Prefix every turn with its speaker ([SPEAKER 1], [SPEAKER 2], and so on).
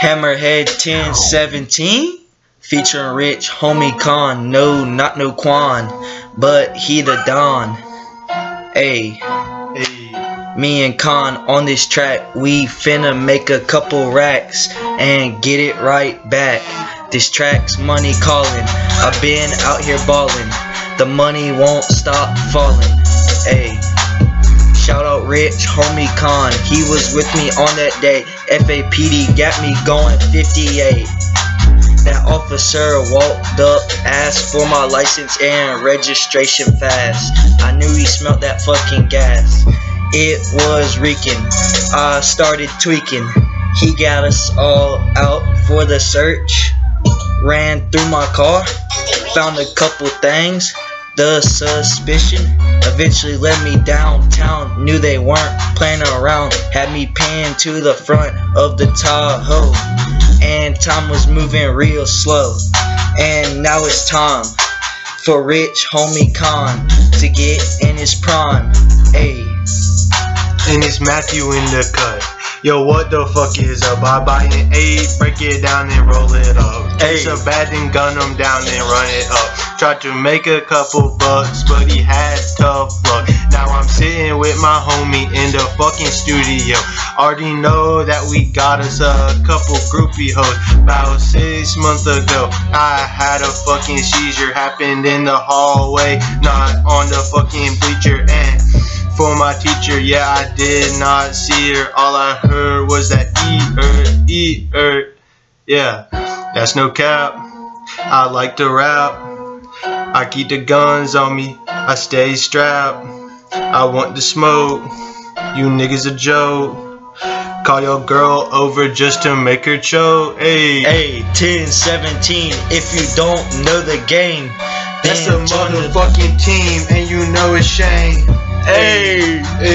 [SPEAKER 1] Hammerhead 1017 featuring Rich Homie Con. No, not no Quan, but he the Don. Hey,
[SPEAKER 2] Hey,
[SPEAKER 1] me and Con on this track, we finna make a couple racks and get it right back. This track's money calling. I've been out here ballin'. The money won't stop falling. Hey. Shout out Rich, homie Con. He was with me on that day. FAPD got me going 58. That officer walked up, asked for my license and registration fast. I knew he smelt that fucking gas. It was reeking. I started tweaking. He got us all out for the search. Ran through my car, found a couple things. The suspicion eventually led me downtown. Knew they weren't playing around. Had me paying to the front of the Tahoe. And time was moving real slow. And now it's time for Rich Homie Con to get in his prime. Ayy.
[SPEAKER 2] and it's Matthew in the cut. Yo, what the fuck is up? I buy an eight, break it down and roll it up. It's a bad thing, gun him down and run it up. Tried to make a couple bucks, but he had tough luck. Now I'm sitting with my homie in the fucking studio. Already know that we got us a couple groupie hoes. About six months ago, I had a fucking seizure. Happened in the hallway, not on the fucking bleacher. And for my teacher. Yeah, I did not see her. All I heard was that E er, E er. Yeah, that's no cap. I like to rap. I keep the guns on me. I stay strapped. I want to smoke. You niggas a joke. Call your girl over just to make her choke. Hey,
[SPEAKER 1] Hey, 1017, if you don't know the game,
[SPEAKER 2] that's a
[SPEAKER 1] the-
[SPEAKER 2] motherfucking team, and you know it's Shane.
[SPEAKER 1] Hey.
[SPEAKER 2] hey.